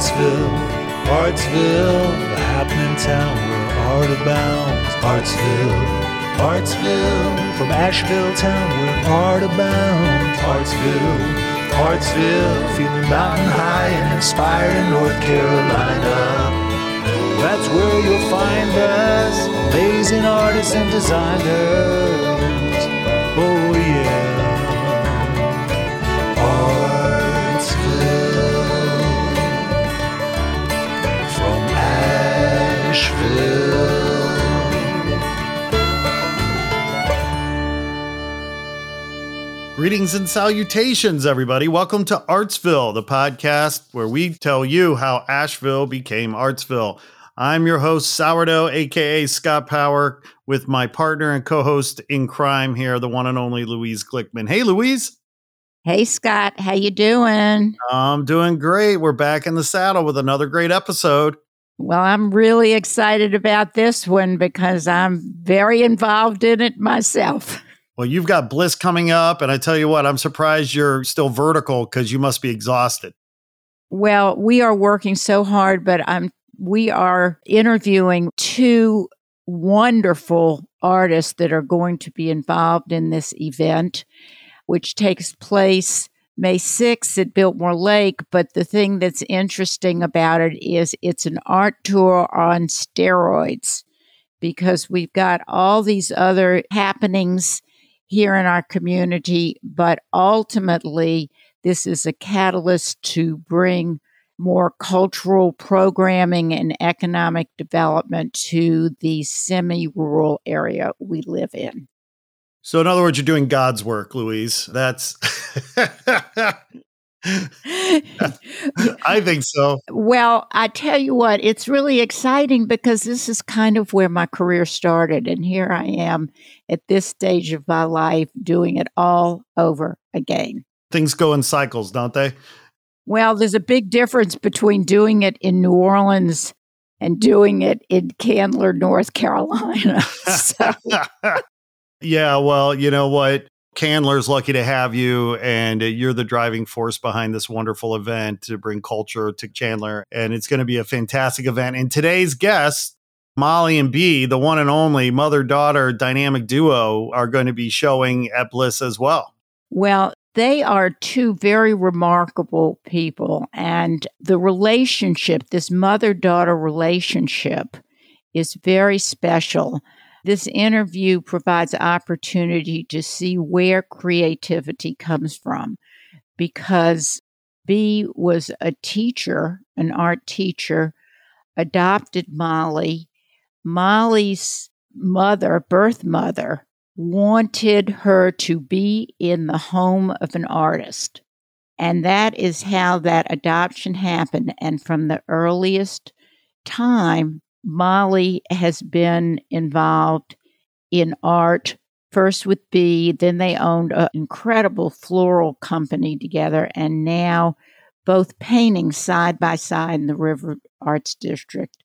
Artsville, Artsville, the happening town where art abounds. Artsville, Artsville, from Asheville town where art abounds. Artsville, Artsville, feeling mountain high and inspired in North Carolina. That's where you'll find us, amazing artists and designers. Greetings and salutations, everybody. Welcome to Artsville, the podcast where we tell you how Asheville became Artsville. I'm your host, Sourdough, aka Scott Power, with my partner and co host in crime here, the one and only Louise Glickman. Hey, Louise. Hey Scott, how you doing? I'm doing great. We're back in the saddle with another great episode. Well, I'm really excited about this one because I'm very involved in it myself. Well, you've got Bliss coming up, and I tell you what, I'm surprised you're still vertical because you must be exhausted. Well, we are working so hard, but I'm we are interviewing two wonderful artists that are going to be involved in this event, which takes place May 6th at Biltmore Lake. But the thing that's interesting about it is it's an art tour on steroids because we've got all these other happenings here in our community, but ultimately, this is a catalyst to bring more cultural programming and economic development to the semi rural area we live in. So, in other words, you're doing God's work, Louise. That's. I think so. Well, I tell you what, it's really exciting because this is kind of where my career started. And here I am at this stage of my life doing it all over again. Things go in cycles, don't they? Well, there's a big difference between doing it in New Orleans and doing it in Candler, North Carolina. so, yeah, well, you know what? Candler's lucky to have you, and you're the driving force behind this wonderful event to bring culture to Candler. And it's going to be a fantastic event. And today's guests, Molly and Bee, the one and only mother daughter dynamic duo, are going to be showing at Bliss as well. well, they are two very remarkable people. And the relationship, this mother daughter relationship, is very special. This interview provides opportunity to see where creativity comes from because Bee was a teacher, an art teacher, adopted Molly. Molly's mother, birth mother, wanted her to be in the home of an artist. And that is how that adoption happened. And from the earliest time, Molly has been involved in art, first with Bee, then they owned an incredible floral company together, and now both painting side by side in the River Arts District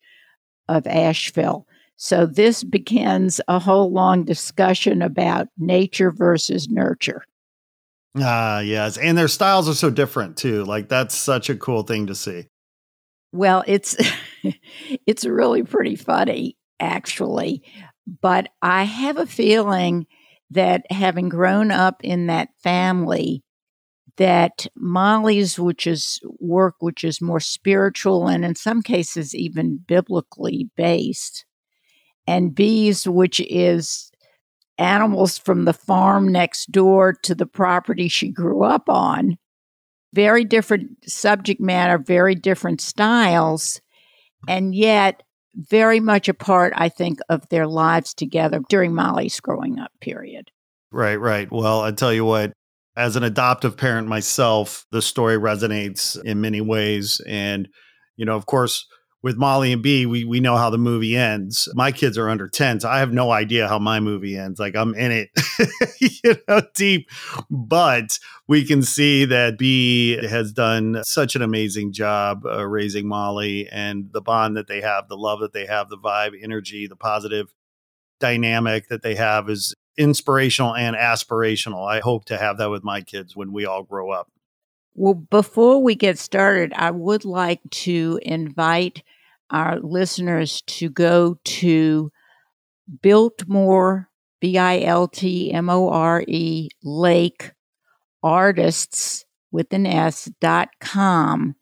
of Asheville. So this begins a whole long discussion about nature versus nurture. Ah, yes. And their styles are so different too. Like that's such a cool thing to see. Well, it's it's really pretty funny actually, but I have a feeling that having grown up in that family that Molly's which is work which is more spiritual and in some cases even biblically based and Bee's, which is animals from the farm next door to the property she grew up on very different subject matter, very different styles, and yet very much a part, I think, of their lives together during Molly's growing up period. Right, right. Well, I tell you what, as an adoptive parent myself, the story resonates in many ways. And, you know, of course, with Molly and Bee, we we know how the movie ends. My kids are under 10, so I have no idea how my movie ends. Like I'm in it, you know, deep. But we can see that Bee has done such an amazing job uh, raising Molly and the bond that they have, the love that they have, the vibe, energy, the positive dynamic that they have is inspirational and aspirational. I hope to have that with my kids when we all grow up. Well, before we get started, I would like to invite our listeners to go to Biltmore, B I L T M O R E, Lake Artists with an S dot com.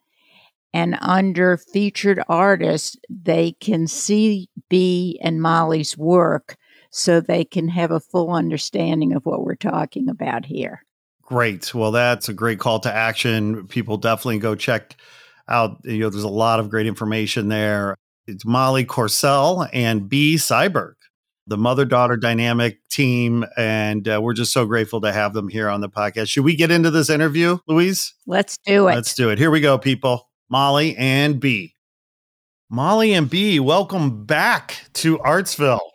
And under featured artists, they can see Bee and Molly's work so they can have a full understanding of what we're talking about here. Great. Well, that's a great call to action. People definitely go check out. You know, there's a lot of great information there. It's Molly Courcelle and Bee Sieburg, the mother daughter dynamic team. And uh, we're just so grateful to have them here on the podcast. Should we get into this interview, Louise? Let's do it. Let's do it. Here we go, people. Molly and Bee. Molly and Bee, welcome back to Artsville.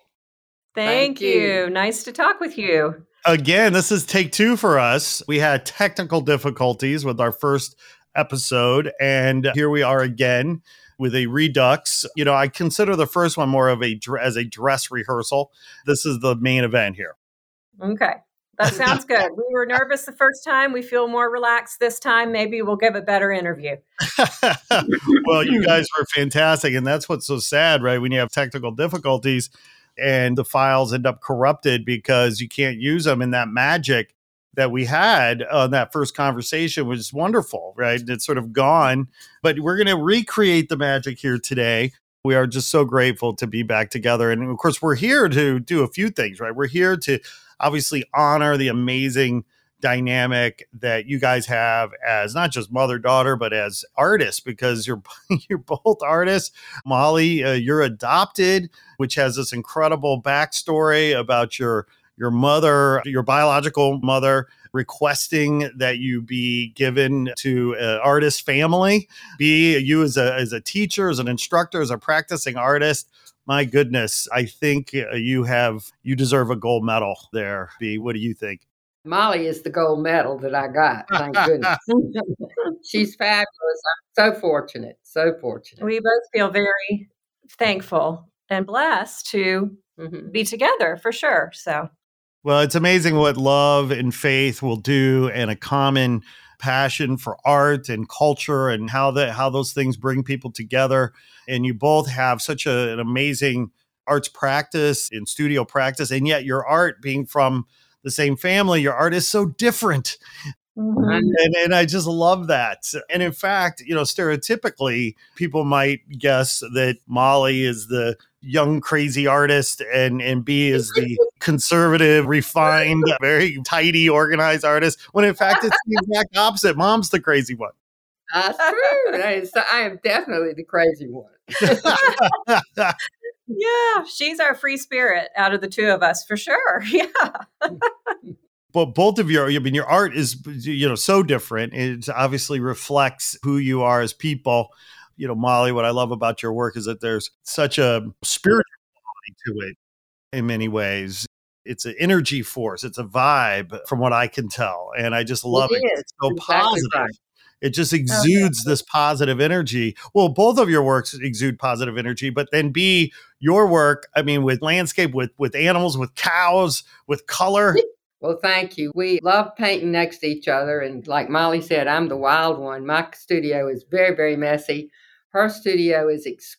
Thank, Thank you. you. Nice to talk with you. Again, this is take two for us. We had technical difficulties with our first episode, and here we are again with a redux. You know, I consider the first one more of a as a dress rehearsal. This is the main event here. Okay. That sounds good. we were nervous the first time. We feel more relaxed this time. Maybe we'll give a better interview. well, you guys were fantastic. And that's what's so sad, right? When you have technical difficulties and the files end up corrupted because you can't use them in that magic that we had on that first conversation was wonderful, right? It's sort of gone, but we're going to recreate the magic here today. We are just so grateful to be back together. And of course, we're here to do a few things, right? We're here to obviously honor the amazing dynamic that you guys have as not just mother daughter but as artists because you're you're both artists molly uh, you're adopted which has this incredible backstory about your your mother your biological mother requesting that you be given to an artist family Bee you as a as a teacher as an instructor as a practicing artist my goodness, I think uh, you have you deserve a gold medal there. Bee, what do you think? Molly is the gold medal that I got. Thank goodness. She's fabulous. I'm so fortunate. So fortunate. We both feel very thankful and blessed to mm-hmm. be together for sure. So, well, it's amazing what love and faith will do and a common passion for art and culture and how that how those things bring people together and you both have such a, an amazing arts practice in studio practice and yet your art being from the same family your art is so different Mm-hmm. And, and I just love that. And in fact, you know, stereotypically, people might guess that Molly is the young, crazy artist and, and Bee is the conservative, refined, very tidy, organized artist, when in fact, it's the exact opposite. Mom's the crazy one. That's true. That is, I am definitely the crazy one. yeah, she's our free spirit out of the two of us for sure. Yeah. But both of your i mean your art is you know so different. It obviously reflects who you are as people. You know molly what i love about your work is that there's such a spiritual quality to it in many ways. It's an energy force. It's a vibe from what i can tell and i just love it, it. it's so exactly positive. right. It just exudes okay. this positive energy. Well, both of your works exude positive energy, but then Bee, your work, I mean, with landscape, with with animals, with cows, with color, Well, thank you. We love painting next to each other. And like Molly said, I'm the wild one. My studio is very, very messy. Her studio is ex-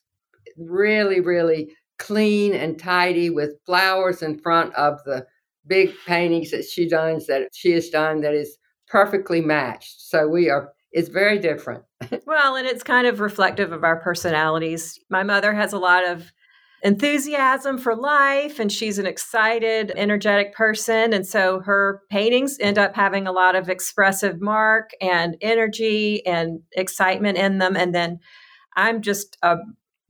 really, really clean and tidy with flowers in front of the big paintings that she does that she has done that is perfectly matched. So we are it's very different. well, and it's kind of reflective of our personalities. My mother has a lot of enthusiasm for life and she's an excited, energetic person. And so her paintings end up having a lot of expressive mark and energy and excitement in them. And then I'm just a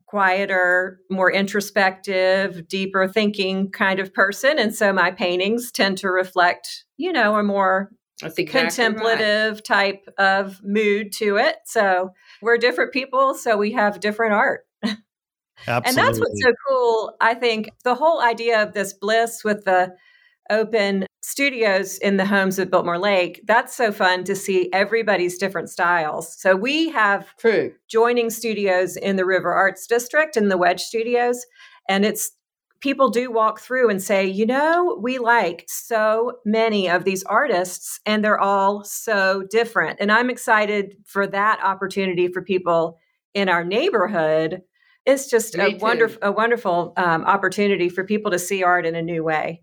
quieter, more introspective, deeper thinking kind of person. And so my paintings tend to reflect, you know, a more exactly contemplative right. type of mood to it. So we're different people, so we have different art. Absolutely. And that's what's so cool. I think the whole idea of this bliss with the open studios in the homes of Biltmore Lake, that's so fun to see everybody's different styles. So we have True. joining studios in the River Arts District in the Wedge Studios, and it's people do walk through and say, you know, we like so many of these artists and they're all so different. And I'm excited for that opportunity for people in our neighborhood. It's just Me a too. wonderful, a wonderful um, opportunity for people to see art in a new way.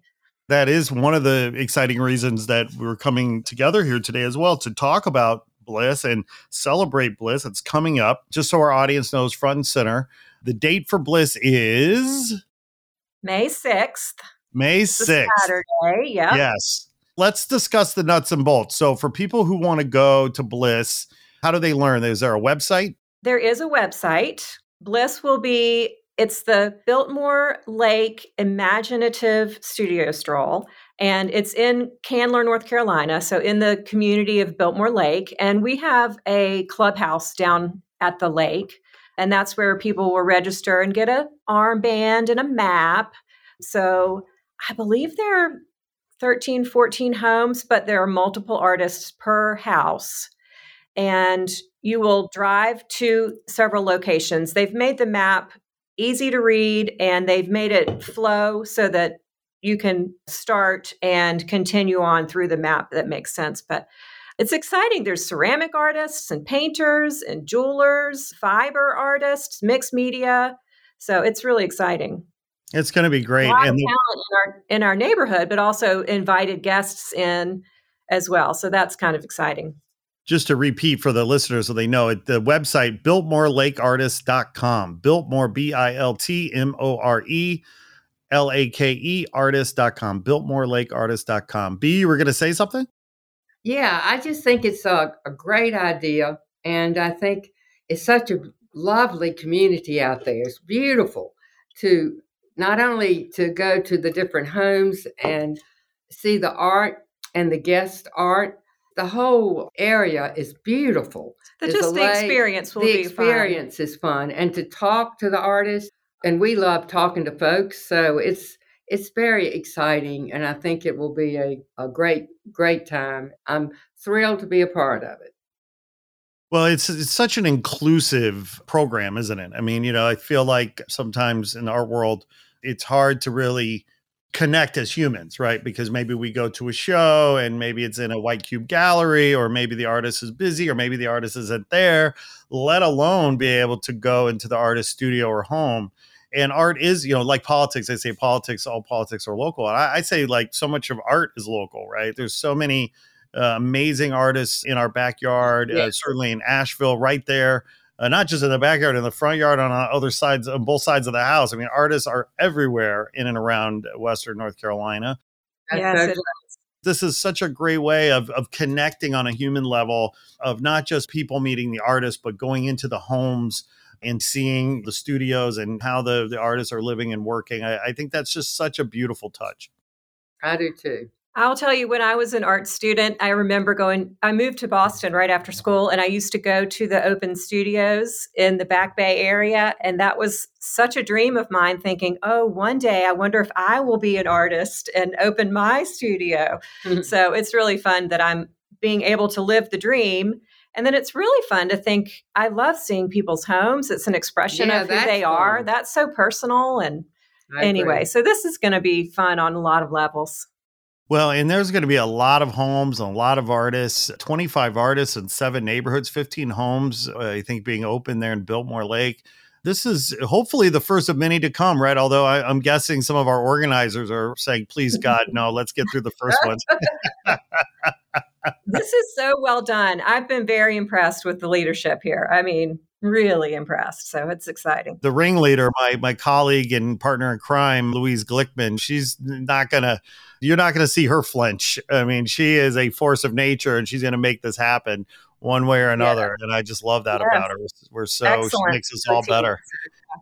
That is one of the exciting reasons that we're coming together here today as well to talk about Bliss and celebrate Bliss. It's coming up, just so our audience knows front and center. The date for Bliss is May 6th, May 6th. Saturday. Yep. Yes. Let's discuss the nuts and bolts. So, for people who want to go to Bliss, how do they learn? Is there a website? There is a website. Bliss will be, it's the Biltmore Lake Imaginative Studio Stroll. And it's in Candler, North Carolina. So in the community of Biltmore Lake. And we have a clubhouse down at the lake. And that's where people will register and get a armband and a map. So I believe there are 13, 14 homes, but there are multiple artists per house and you will drive to several locations. They've made the map easy to read and they've made it flow so that you can start and continue on through the map that makes sense. But it's exciting. There's ceramic artists and painters and jewelers, fiber artists, mixed media. So it's really exciting. It's going to be A great. And in our in our neighborhood, but also invited guests in as well. So that's kind of exciting. just to repeat for the listeners so they know it, the website biltmorelakeartist.com. Biltmore, B I L T M O R E L A K E artist.com. Biltmorelakeartist.com. Bee, you were going to say something? Yeah, I just think it's a, a great idea. And I think it's such a lovely community out there. It's beautiful to not only to go to the different homes and see the art and the guest art. The whole area is beautiful. The, There's just the experience will the be experience is fun and to talk to the artists and we love talking to folks so it's it's very exciting and i think it will be a, a great great time i'm thrilled to be a part of it Well, it's it's such an inclusive program, isn't it? I mean, you know, I feel like sometimes in our world, it's hard to really connect as humans, right? Because maybe we go to a show and maybe it's in a white cube gallery, or maybe the artist is busy, or maybe the artist isn't there, let alone be able to go into the artist studio or home. And art is, you know, like politics. They say politics, all politics are local. And I, I say like so much of art is local, right? There's so many uh, amazing artists in our backyard, Yeah. uh, certainly in Asheville, right there. Uh, not just in the backyard, in the front yard, on uh, other sides, on both sides of the house. I mean, artists are everywhere in and around Western North Carolina. Yes, so. This is such a great way of, of connecting on a human level, of not just people meeting the artists, but going into the homes and seeing the studios and how the, the artists are living and working. I, I think that's just such a beautiful touch. i do too I'll tell you, when I was an art student, I remember going, I moved to Boston right after school, and I used to go to the open studios in the Back Bay area. And that was such a dream of mine, thinking, oh, one day I wonder if I will be an artist and open my studio. so it's really fun that I'm being able to live the dream. And then it's really fun to think, I love seeing people's homes. It's an expression Yeah, of who that's they are. fun. That's so personal. And I agree. anyway, so this is going to be fun on a lot of levels. Well, and there's going to be a lot of homes and a lot of artists, 25 artists in seven neighborhoods, 15 homes, uh, I think, being open there in Biltmore Lake. This is hopefully the first of many to come, right? Although I, I'm guessing some of our organizers are saying, please, God, no, let's get through the first ones. this is so well done. I've been very impressed with the leadership here. I mean, really impressed. So it's exciting. The ringleader, my my colleague and partner in crime, Louise Glickman, she's not gonna, you're not gonna see her flinch. I mean, she is a force of nature, and she's gonna make this happen one way or another. And I just love that Yes. about her. We're so Excellent. she makes us all better.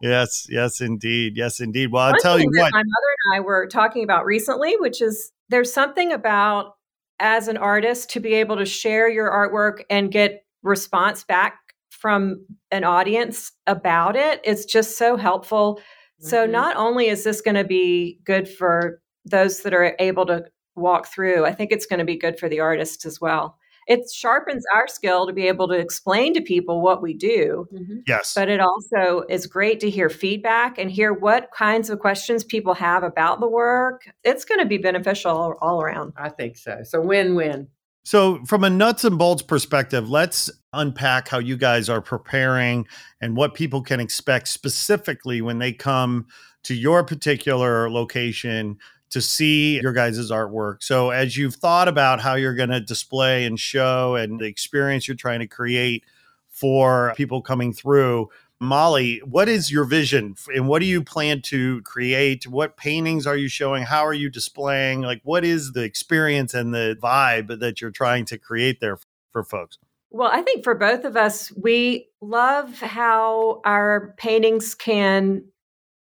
Yes, yes, indeed, yes, indeed. Well, I'll One tell you what. my mother and I were talking about recently, which is there's something about as an artist to be able to share your artwork and get response back from an audience about it. It's just so helpful. So Mhm. not only is this going to be good for those that are able to walk through, I think it's going to be good for the artists as well. It sharpens our skill to be able to explain to people what we do. Mhm. Yes. But it also is great to hear feedback and hear what kinds of questions people have about the work. It's going to be beneficial all, all around. I think so. So win win. So, from a nuts and bolts perspective, let's unpack how you guys are preparing and what people can expect specifically when they come to your particular location to see your guys' artwork. So, as you've thought about how you're going to display and show and the experience you're trying to create for people coming through, Molly, what is your vision and what do you plan to create? What paintings are you showing? How are you displaying? Like, what is the experience and the vibe that you're trying to create there for folks? Well, I think for both of us, we love how our paintings can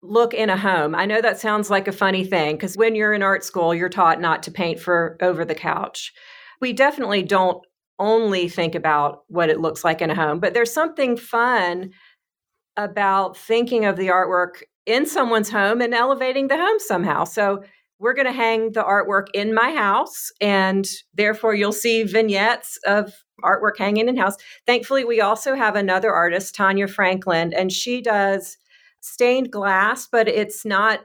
look in a home. I know that sounds like a funny thing because when you're in art school, you're taught not to paint for over the couch. We definitely don't only think about what it looks like in a home, but there's something fun about thinking of the artwork in someone's home and elevating the home somehow. So we're going to hang the artwork in my house, and therefore you'll see vignettes of artwork hanging in house. Thankfully, we also have another artist, Tanya Franklin, and she does stained glass, but it's not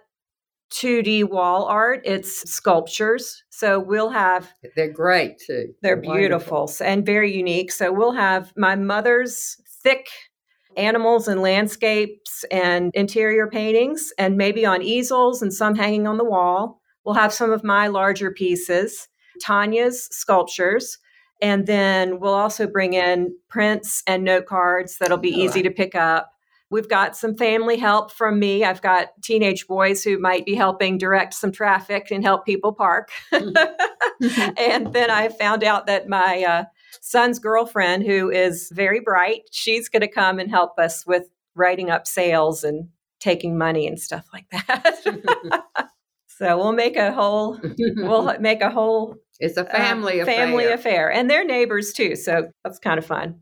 2D wall art, it's sculptures. So we'll have They're great too. they're wonderful. beautiful and very unique. So we'll have my mother's thick animals and landscapes and interior paintings, and maybe on easels and some hanging on the wall. We'll have some of my larger pieces, Tanya's sculptures. And then we'll also bring in prints and note cards that'll be Oh, easy I- to pick up. We've got some family help from me. I've got teenage boys who might be helping direct some traffic and help people park. and then I found out that my uh, son's girlfriend, who is very bright, she's going to come and help us with writing up sales and taking money and stuff like that. so we'll make a whole we'll make a whole it's a uh, family affair. family affair, and they're neighbors too. So that's kind of fun.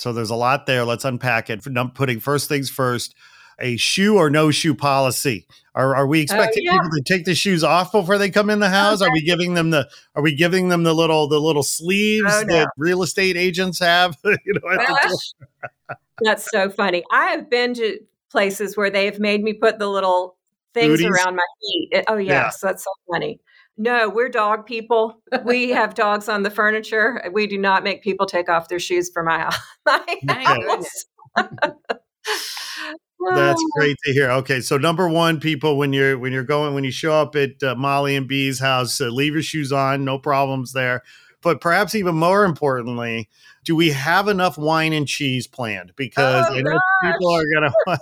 So, there's a lot there. Let's unpack it. Num- Putting first things first, a shoe or no shoe policy. Are, are we oh, expecting yeah. people to take the shoes off before they come in the oh, house? Are we giving them the Are we giving them the little the little sleeves Oh, no. that real estate agents have? you know, door? That's so funny. I have been to places where they've made me put the little things Booties? around my feet. Oh, Yeah. yes, that's so funny. No, we're dog people. We have dogs on the furniture. We do not make people take off their shoes for my house. my house. That's great to hear. Okay, so number one, people, when you're when you're going when you show up at uh, Molly and Bee's house, uh, leave your shoes on, no problems there. But perhaps even more importantly, do we have enough wine and cheese planned? Because Oh, I know people are gonna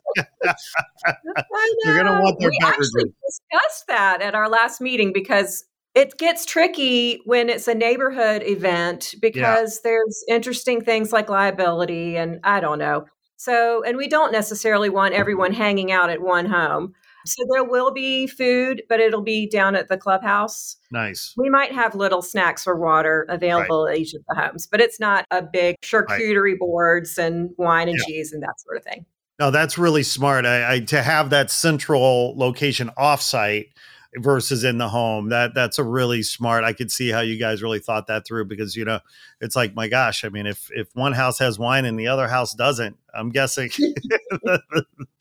They're gonna want their we actually beverages. discussed that at our last meeting because it gets tricky when it's a neighborhood event because there's interesting things like liability and I don't know. So, and we don't necessarily want everyone hanging out at one home. So there will be food, but it'll be down at the clubhouse. nice. We might have little snacks or water available at each of the homes, but it's not a big charcuterie boards and wine and Yeah. cheese and that sort of thing. No, that's really smart. I, I to have that central location offsite versus in the home. That that's a really smart. I could see how you guys really thought that through because you know it's like my gosh. I mean, if if one house has wine and the other house doesn't, I'm guessing the,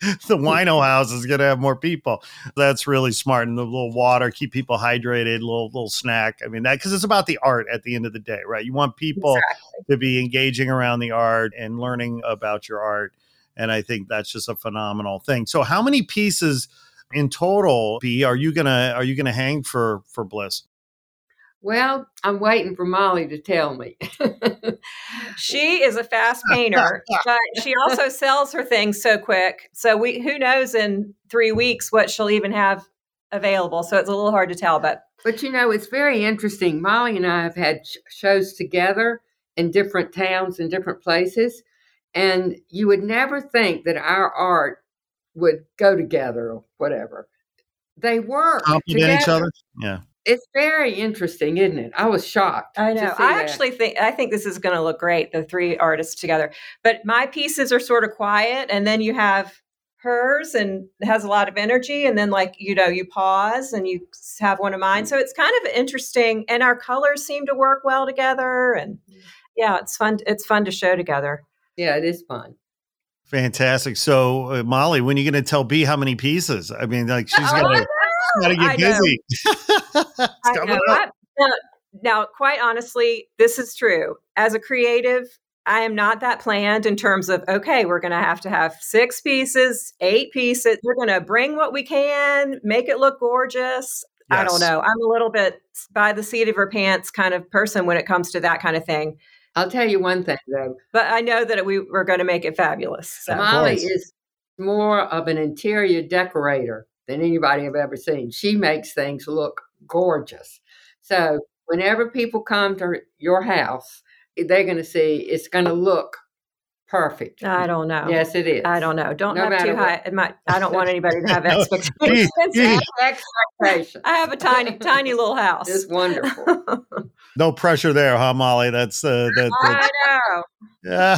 the wino house is going to have more people. That's really smart. And the little water keep people hydrated. Little little snack. I mean that because it's about the art at the end of the day, right? You want people Exactly. to be engaging around the art and learning about your art. And I think that's just a phenomenal thing. So how many pieces in total Bee are you gonna are you gonna hang for for Bliss? Well, I'm waiting for Molly to tell me. She is a fast painter, but she also sells her things so quick. So we who knows in 3 weeks what she'll even have available. So it's a little hard to tell, but But you know, it's very interesting. Molly and I have had sh- shows together in different towns and different places, and you would never think that our art would go together or whatever. They work Complement each other? Yeah. It's very interesting, isn't it? I was shocked. I know. I that. actually think I think this is going to look great the three artists together. But my pieces are sort of quiet and then you have hers and has a lot of energy and then like you know you pause and you have one of mine. So it's kind of interesting and our colors seem to work well together and mm. yeah, it's fun. It's fun to show together. Yeah, it is fun. Fantastic. So, uh, Molly, when are you going to tell Bee how many pieces? I mean, like she's Oh, I to get busy. It's I coming up. I- now, now, quite honestly, this is true. As a creative, I am not that planned in terms of, okay, we're going to have to have six pieces, eight pieces. We're going to bring what we can, make it look gorgeous. I don't know. I'm a little bit by the seat of her pants kind of person when it comes to that kind of thing. I'll tell you one thing though. But I know that we, we're going to make it fabulous. So. Molly is more of an interior decorator than anybody I've ever seen. She makes things look gorgeous. So whenever people come to your house, eh, they're going to see it's going to look perfect. I don't know. Yes, it is. I don't know. Don't No have matter too high. My, I don't want anybody to have No, expectations. I have a tiny, tiny little house. It's wonderful. No pressure there, huh, Molly? That's uh, that, that- I know. Yeah.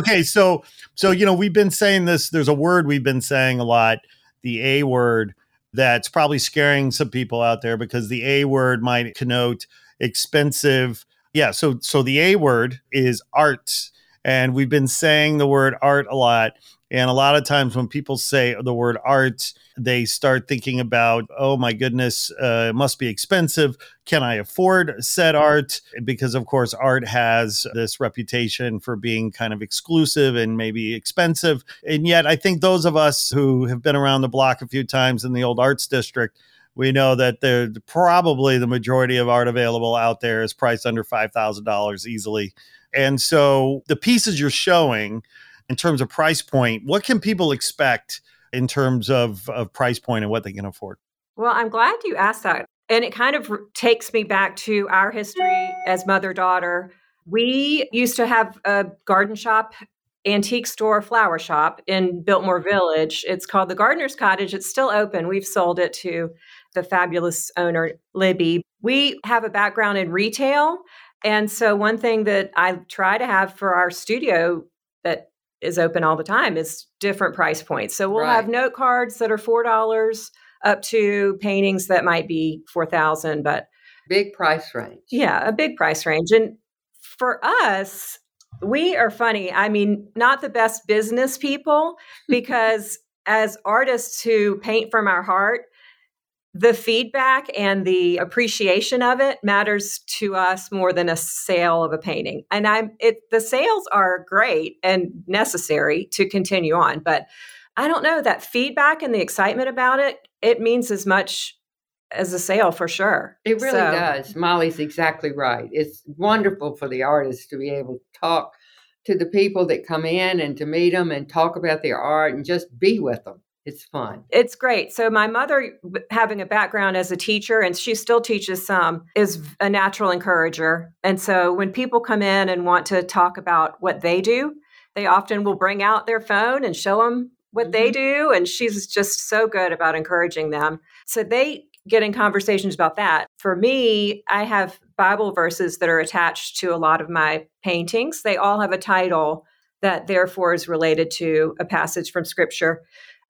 okay, so so you know we've been saying this. There's a word we've been saying a lot, the A word. That's probably scaring some people out there because the A word might connote expensive. Yeah. So so the A word is art, and we've been saying the word art a lot. And a lot of times when people say the word art, they start thinking about, oh my goodness, uh, it must be expensive can I afford said art? Because, of course, art has this reputation for being kind of exclusive and maybe expensive. And yet, I think those of us who have been around the block a few times in the old arts district, we know that probably the majority of art available out there is priced under $5,000 easily. And so the pieces you're showing in terms of price point, what can people expect in terms of, of price point and what they can afford? Well, I'm glad you asked that. And it kind of takes me back to our history as mother daughter. We used to have a garden shop, antique store, flower shop in Biltmore Village. It's called the Gardener's Cottage. It's still open. We've sold it to the fabulous owner, Libby. We have a background in retail. And so, one thing that I try to have for our studio that is open all the time is different price points. So, we'll have note cards that are $4 up to paintings that might be 4000 but Big price range. yeah a big price range and for us we are funny i mean not the best business people because as artists who paint from our heart the feedback and the appreciation of it matters to us more than a sale of a painting and i'm it the sales are great and necessary to continue on but i don't know that feedback and the excitement about it it means as much as a sale for sure It really So- does. Molly's exactly right. It's wonderful for the artists to be able to talk to the people that come in and to meet them and talk about their art and just be with them. It's fun. It's great. So my mother, having a background as a teacher, and she still teaches some, is a natural encourager. And so when people come in and want to talk about what they do, they often will bring out their phone and show them what they mm-hmm. do. And she's just so good about encouraging them. So they get in conversations about that. For me, I have Bible verses that are attached to a lot of my paintings. They all have a title that therefore is related to a passage from scripture.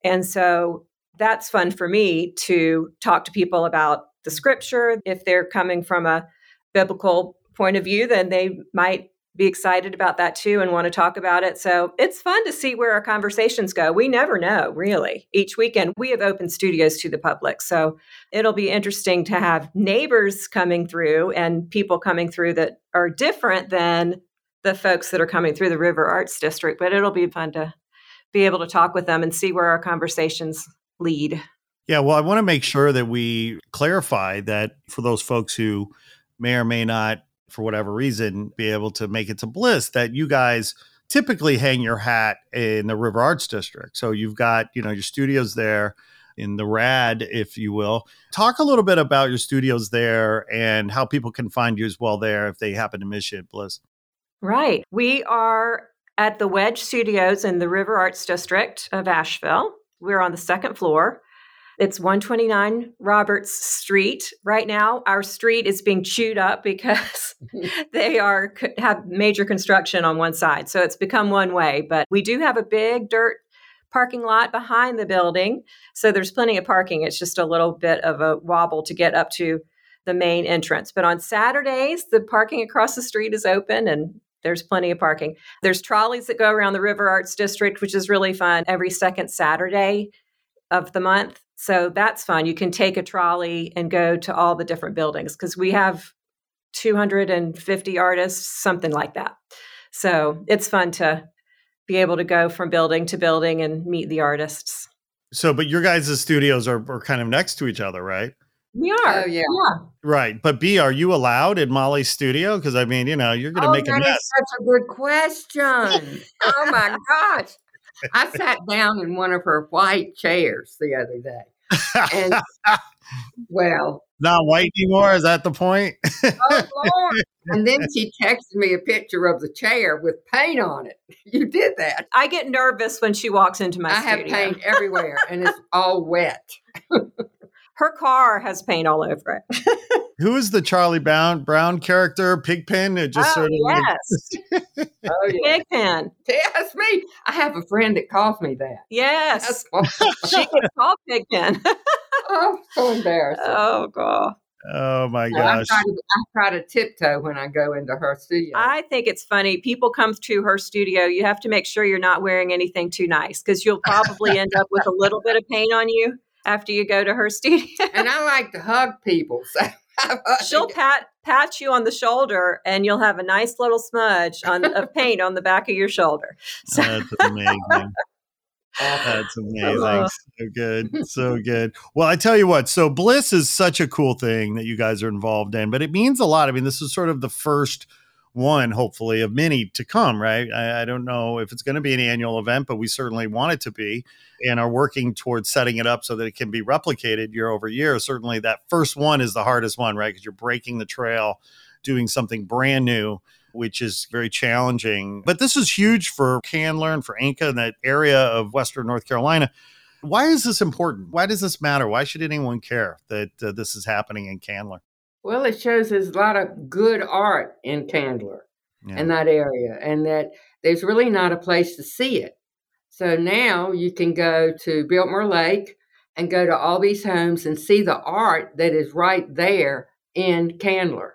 And so that's fun for me to talk to people about the scripture. If they're coming from a biblical point of view, then they might be excited about that too and want to talk about it. So it's fun to see where our conversations go. We never know, really. Each weekend, we have open studios to the public. So it'll be interesting to have neighbors coming through and people coming through that are different than the folks that are coming through the River Arts District. But it'll be fun to be able to talk with them and see where our conversations lead. Yeah, well, I want to make sure that we clarify that for those folks who may or may not, for whatever reason, be able to make it to Bliss, that you guys typically hang your hat in the River Arts District. So you've got, you know, your studios there in the RAD, if you will. Talk a little bit about your studios there and how people can find you as well there if they happen to miss you at Bliss. Right. We are at the Wedge Studios in the River Arts District of Asheville. We're on the second floor. It's 129 Roberts Street. Right now, our street is being chewed up because they are have major construction on one side. So it's become one way, but we do have a big dirt parking lot behind the building. So there's plenty of parking. It's just a little bit of a wobble to get up to the main entrance. But on Saturdays, the parking across the street is open and there's plenty of parking. There's trolleys that go around the River Arts District, which is really fun every second Saturday of the month. So that's fun. You can take a trolley and go to all the different buildings because we have 250 artists, something like that. So it's fun to be able to go from building to building and meet the artists. So, but your guys' studios are, are kind of next to each other, right? We are. Oh, yeah. Right. But Bee, are you allowed in Molly's studio? Because I mean, you know, you're going to oh, make a mess. is such a good question. oh my gosh. I sat down in one of her white chairs the other day. And well, Not white anymore. Is that the point? oh Lord. And then she texted me a picture of the chair with paint on it. You did that. I get nervous when she walks into my I have paint everywhere and it's all wet. Her car has paint all over it. Who is the Charlie Brown Brown character? Pigpen? It just oh, sort of like- yes. Oh yeah. Pigpen. Yes, me. I have a friend that calls me that. Yes. That's why- she gets called Pigpen. oh, so embarrassing. oh, God. Oh my I gosh. try, to, I try to tiptoe when I go into her studio. I think it's funny. People come to her studio. You have to make sure you're not wearing anything too nice because you'll probably end up with a little bit of paint on you after you go to her studio. and I like to hug people. So She'll pat pat you on the shoulder, and you'll have a nice little smudge on of paint on the back of your shoulder. So That's amazing. That's amazing. Oh. So good. So good. Well, I tell you what, so Bliss is such a cool thing that you guys are involved in, but it means a lot. I mean, this is sort of the first one, hopefully, of many to come, right? I, I don't know if it's going to be an annual event, but we certainly want it to be and are working towards setting it up so that it can be replicated year over year. Certainly, that first one is the hardest one, right? Because you're breaking the trail, doing something brand new which is very challenging. But this is huge for Candler and for Enka and that area of Western North Carolina. Why is this important? Why does this matter? Why should anyone care that uh, this is happening in Candler? Well, it shows there's a lot of good art in Candler Yeah. in that area, and that there's really not a place to see it. So now you can go to Biltmore Lake and go to all these homes and see the art that is right there in Candler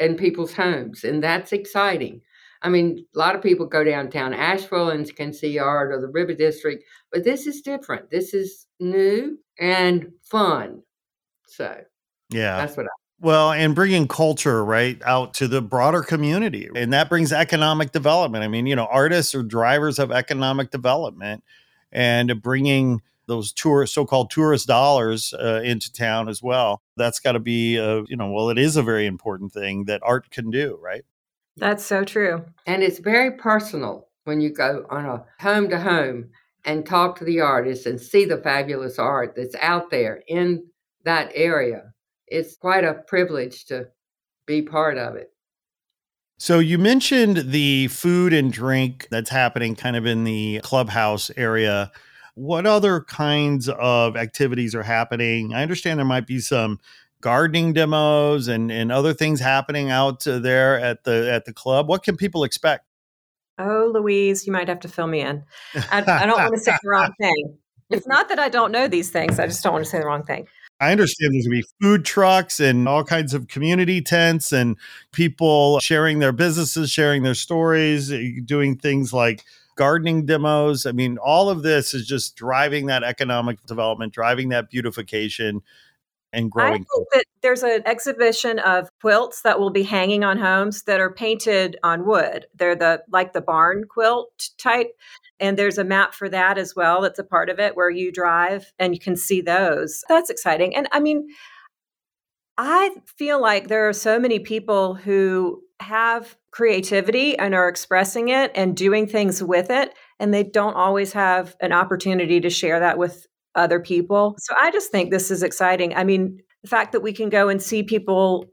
in people's homes, and that's exciting. I mean, a lot of people go downtown Asheville and can see art or the River District, but this is different. This is new and fun. So yeah. that's what I. Well, and bringing culture right out to the broader community. And that brings economic development. I mean, you know, artists are drivers of economic development and bringing those tourist, so-called tourist dollars uh, into town as well. That's got to be, a, you know, well, it is a very important thing that art can do, right? that's so true. And it's very personal when you go on a home to home and talk to the artists and see the fabulous art that's out there in that area. It's quite a privilege to be part of it. So you mentioned the food and drink that's happening kind of in the clubhouse area. What other kinds of activities are happening? I understand there might be some gardening demos and, and other things happening out uh, there at the at the club. What can people expect? Oh, Louise, you might have to fill me in. I, I don't want to say the wrong thing. It's not that I don't know these things. I just don't want to say the wrong thing. I understand there's going to be food trucks and all kinds of community tents and people sharing their businesses, sharing their stories, eh, doing things like gardening demos. I mean, all of this is just driving that economic development, driving that beautification and I growing. think that there's an exhibition of quilts that will be hanging on homes that are painted on wood. They're the like the barn quilt type. And there's a map for that as well. That's a part of it where you drive and you can see those. That's exciting. And I mean, I feel like there are so many people who have creativity and are expressing it and doing things with it. And they don't always have an opportunity to share that with other people. So I just think this is exciting. I mean, the fact that we can go and see people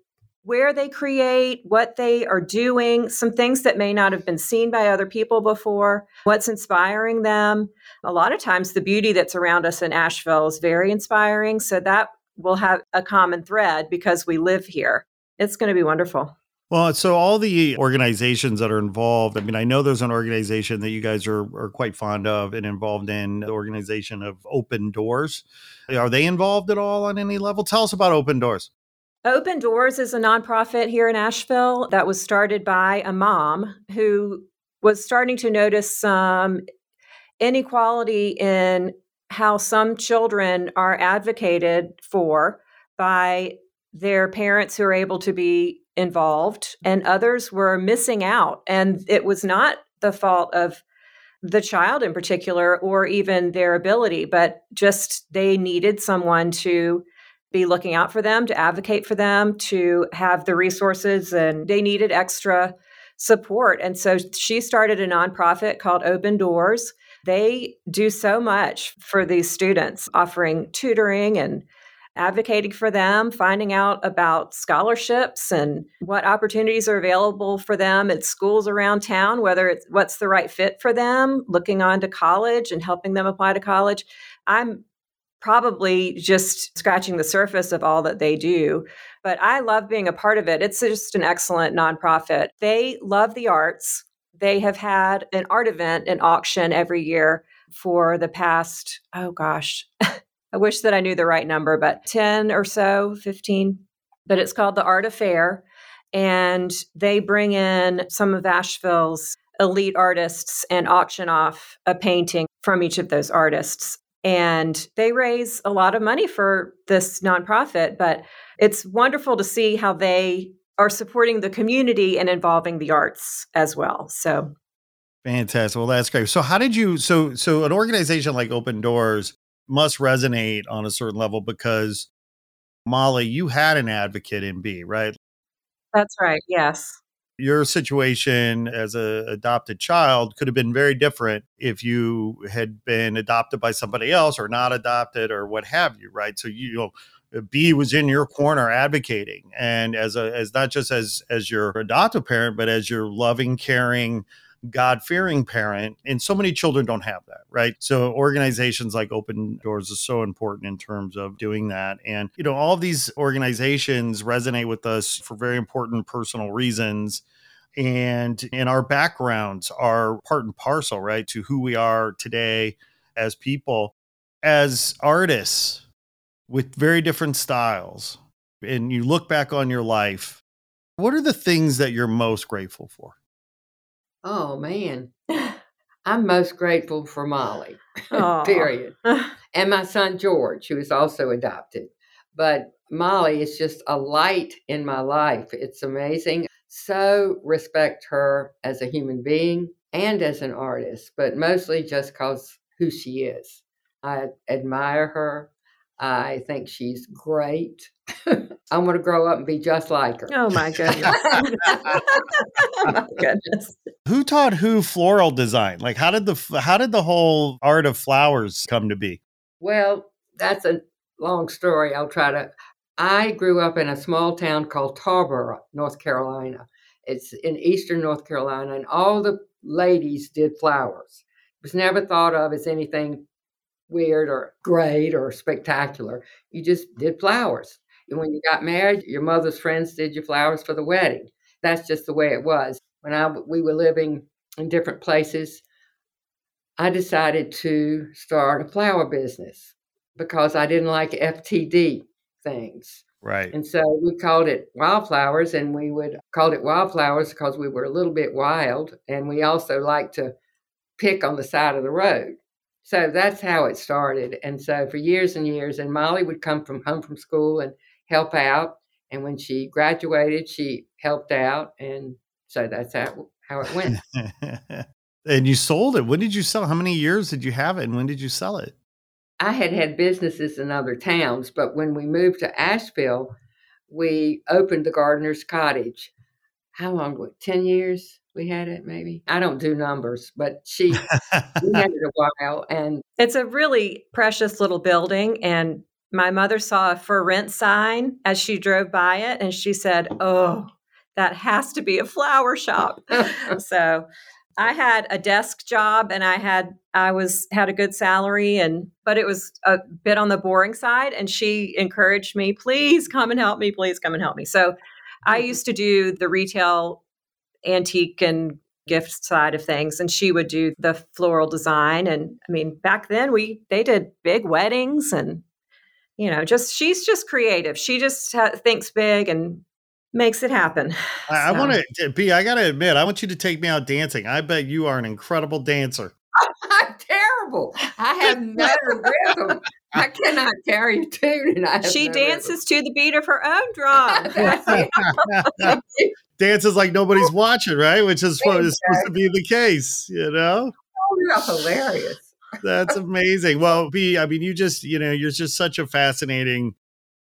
where they create, what they are doing, some things that may not have been seen by other people before, what's inspiring them. A lot of times, the beauty that's around us in Asheville is very inspiring. So that will have a common thread because we live here. It's going to be wonderful. Well, so all the organizations that are involved, I mean, I know there's an organization that you guys are, are quite fond of and involved in, the organization of Open Doors. Are they involved at all on any level? Tell us about Open Doors. Open Doors is a nonprofit here in Asheville that was started by a mom who was starting to notice some inequality in how some children are advocated for by their parents who are able to be involved, and others were missing out. And it was not the fault of the child in particular or even their ability, but just they needed someone to be looking out for them, to advocate for them, to have the resources, and they needed extra support. And so she started a nonprofit called Open Doors. They do so much for these students, offering tutoring and advocating for them, finding out about scholarships and what opportunities are available for them at schools around town, whether it's what's the right fit for them, looking on to college and helping them apply to college. I'm probably just scratching the surface of all that they do. But I love being a part of it. It's just an excellent nonprofit. They love the arts. They have had an art event an auction every year for the past, oh gosh, I wish that I knew the right number, but 10 or so, 15. But it's called the Art Affair. And they bring in some of Asheville's elite artists and auction off a painting from each of those artists and they raise a lot of money for this nonprofit but it's wonderful to see how they are supporting the community and involving the arts as well so. Fantastic. Well that's great. So how did you so so an organization like open doors must resonate on a certain level because molly you had an advocate in Bee right? That's right yes your situation as a adopted child could have been very different if you had been adopted by somebody else or not adopted or what have you right? So you know uh, Bee was in your corner advocating. And as a as not just as as your adoptive parent but as your loving caring God fearing parent. And so many children don't have that, right? So organizations like Open Doors is so important in terms of doing that. And, you know, all these organizations resonate with us for very important personal reasons. And in our backgrounds are part and parcel, right, to who we are today as people, as artists with very different styles. And you look back on your life, what are the things that you're most grateful for? Oh man. I'm most grateful for Molly. period. and my son George, who is also adopted. But Molly is just a light in my life. It's amazing. So respect her as a human being and as an artist, but mostly just because who she is. I admire her. I think she's great. I'm going to grow up and be just like her. Oh my goodness. oh my goodness. Who taught who floral design? Like how did the how did the whole art of flowers come to be? Well, that's a long story. I'll try to I grew up in a small town called Tarboro, North Carolina. It's in eastern North Carolina and all the ladies did flowers. It was never thought of as anything weird or great or spectacular. You just did flowers. And when you got married, your mother's friends did your flowers for the wedding. That's just the way it was. When I we were living in different places, I decided to start a flower business because I didn't like FTD things. Right. And so we called it wildflowers and we would call it wildflowers because we were a little bit wild and we also liked to pick on the side of the road. So that's how it started. And so for years and years, and Molly would come from home from school and help out. And when she graduated, she helped out. And so that's how, how it went. and you sold it. When did you sell? How many years did you have it? And when did you sell it? I had had businesses in other towns, but when we moved to Asheville, we opened the Gardener's Cottage. How long? 10 years? We had it maybe i don't do numbers but she we had it a while and it's a really precious little building and my mother saw a for rent sign as she drove by it and she said, Oh, that has to be a flower shop. so I had a desk job and I had I was had a good salary and but it was a bit on the boring side and she encouraged me, please come and help me, please come and help me. So I mm-hmm. used to do the retail antique and gift side of things and she would do the floral design and I mean back then we they did big weddings and you know, just she's just creative. She just ha- thinks big and makes it happen. I, I want to, Bee i got to admit, I want you to take me out dancing. I bet you are an incredible dancer. I'm terrible. I have no rhythm. I cannot carry a tune, and I have She no dances to the beat of her own drum. rhythm. That's it. Dances like nobody's watching, right? Which is what is supposed to be the case, you know? Oh, you're hilarious. That's amazing. Well, Bee, I mean, you just, you know, you're just such a fascinating,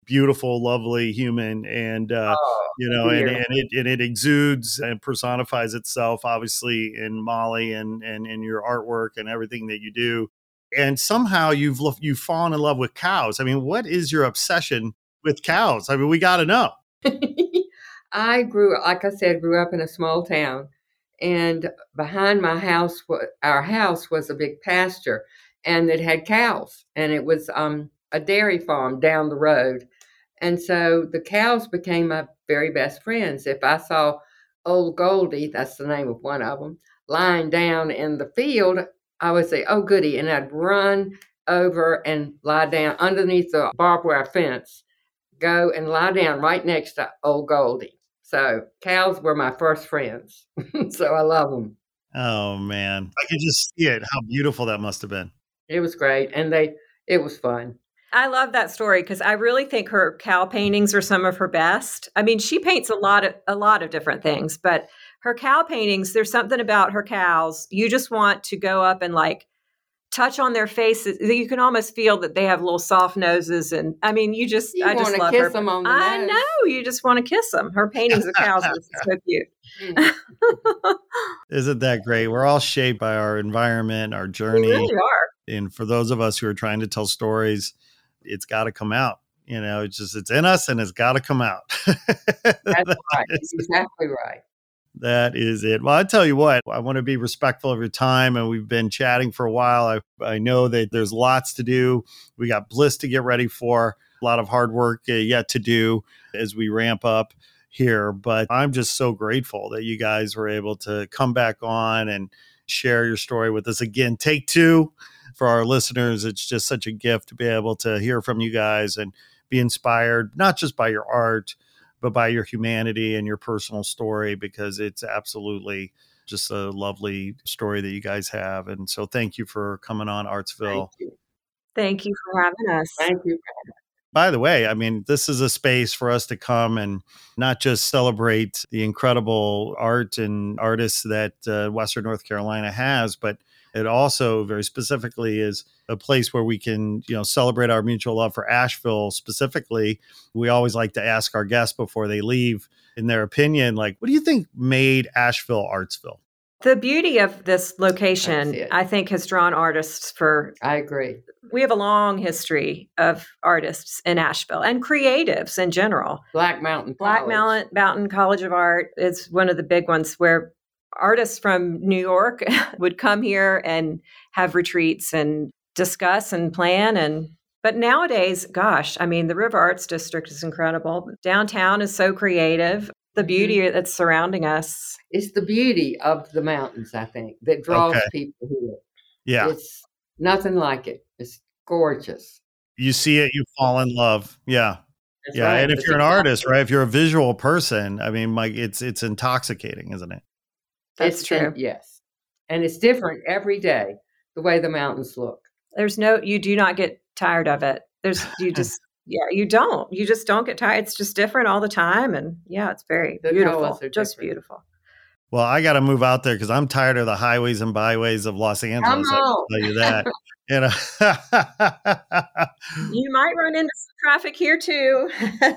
beautiful, lovely human. And, uh, Oh, you know, and, and it and it exudes and personifies itself, obviously, in Molly and and in your artwork and everything that you do. And somehow you've you've fallen in love with cows. I mean, what is your obsession with cows? I mean, we got to know. I grew, like I said, grew up in a small town, and behind my house, our house was a big pasture, and it had cows, and it was um, a dairy farm down the road, and so the cows became my very best friends. If I saw old Goldie, that's the name of one of them, lying down in the field, I would say, "Oh, goody," and I'd run over and lie down underneath the barbed wire fence go and lie down right next to old Goldie. So cows were my first friends. so I love them. Oh man, I could just see it. How beautiful that must have been. It was great, and they it was fun. I love that story because I really think her cow paintings are some of her best. I mean, she paints a lot of a lot of different things, but her cow paintings, there's something about her cows. You just want to go up and like touch on their faces. You can almost feel that they have little soft noses, and I mean, you just You I just love kiss her. them on the I nose. know you just want to kiss them. Her paintings of cows are so cute. Mm. Isn't that great? We're all shaped by our environment, our They journey. really are. and for those of us who are trying to tell stories it's got to come out you know it's just it's in us and it's got to come out That's right. That's exactly right. That is it. Well i tell you what i want to be respectful of your time and we've been chatting for a while. I, I know that there's lots to do. We got bliss to get ready for a lot of hard work uh, yet to do as we ramp up here but i'm just so grateful that you guys were able to come back on and share your story with us again. Take two for our listeners. It's just such a gift to be able to hear from you guys and be inspired, not just by your art, but by your humanity and your personal story, because it's absolutely just a lovely story that you guys have. And so thank you for coming on Artsville. Thank you. Thank you for having us. Thank you. By the way, I mean, this is a space for us to come and not just celebrate the incredible art and artists that uh, Western North Carolina has, but it also very specifically is a place where we can, you know, celebrate our mutual love for Asheville specifically. We always like to ask our guests before they leave, in their opinion, like, what do you think made Asheville Artsville? The beauty of this location. I think, has drawn artists for I agree. we have a long history of artists in Asheville and creatives in general. Black Mountain. Black College. Mountain, Mountain College of Art is one of the big ones where artists from New York would come here and have retreats and discuss and plan and but nowadays gosh i mean the river arts district is incredible downtown is so creative the beauty mm-hmm. that's surrounding us It's the beauty of the mountains, I think, that draws Okay. people here. Yeah, It's nothing like it. It's gorgeous. you see it, you fall in love. Yeah. That's yeah, right. and if It's you're an artist, right? If you're a visual person, I mean, like it's it's intoxicating, isn't it? That's it's- true. and- yes. And it's different every day, the way the mountains look. there's no you do not get tired of it there's you just yeah you don't you just don't get tired it's just different all the time and yeah it's very The beautiful just different. beautiful Well, I got to move out there because I'm tired of the highways and byways of Los Angeles. I on. can tell you that. you know. you might run into some traffic here too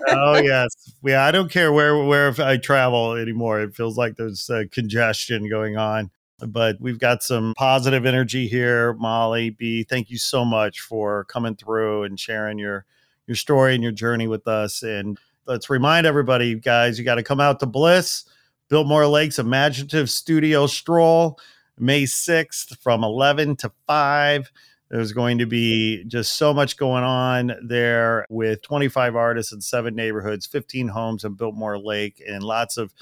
oh yes, yeah. I don't care where where I travel anymore. It feels like there's uh, congestion going on. But we've got some positive energy here, Molly Bee. Thank you so much for coming through and sharing your your story and your journey with us. And let's remind everybody, guys, you got to come out to Bliss, Biltmore Lakes Imaginative Studio Stroll, May 6th from 11 to 5. There's going to be just so much going on there with 25 artists in seven neighborhoods, 15 homes in Biltmore Lake, and lots of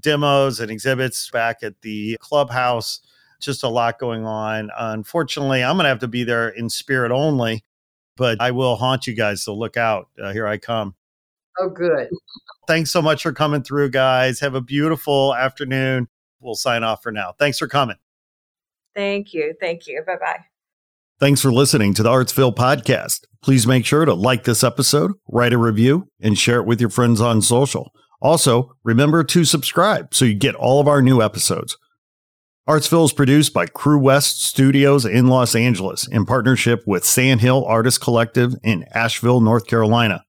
demos and exhibits back at the clubhouse. Just a lot going on. Unfortunately, I'm going to have to be there in spirit only but I will haunt you guys. So look out. Uh, here I come. Oh, good. Thanks so much for coming through, guys. Have a beautiful afternoon. We'll sign off for now. Thanks for coming. Thank you. Thank you. Bye bye. Thanks for listening to the Artsville podcast. Please make sure to like this episode, write a review, and share it with your friends on social. Also, remember to subscribe so you get all of our new episodes. Artsville is produced by Crew West Studios in Los Angeles in partnership with Sandhill Artist Collective in Asheville, North Carolina.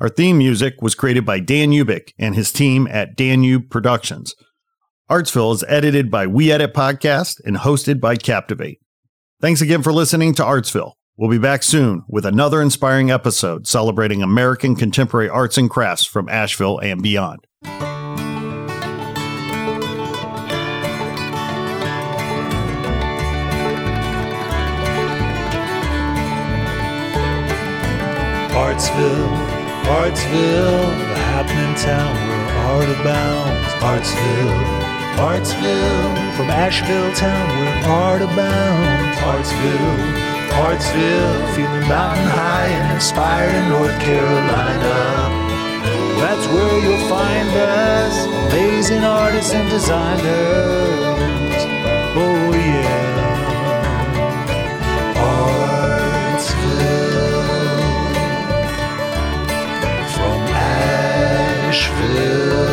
Our theme music was created by Dan Ubik and his team at Danube Productions. Artsville is edited by We Edit Podcast and hosted by Captivate. Thanks again for listening to Artsville. We'll be back soon with another inspiring episode celebrating American contemporary arts and crafts from Asheville and beyond. Artsville, Artsville, the happening town where art abounds. Artsville, Artsville, from Asheville town where art abounds. Artsville, Artsville, feeling mountain high and inspired in North Carolina. That's where you'll find us, amazing artists and designers. Asheville.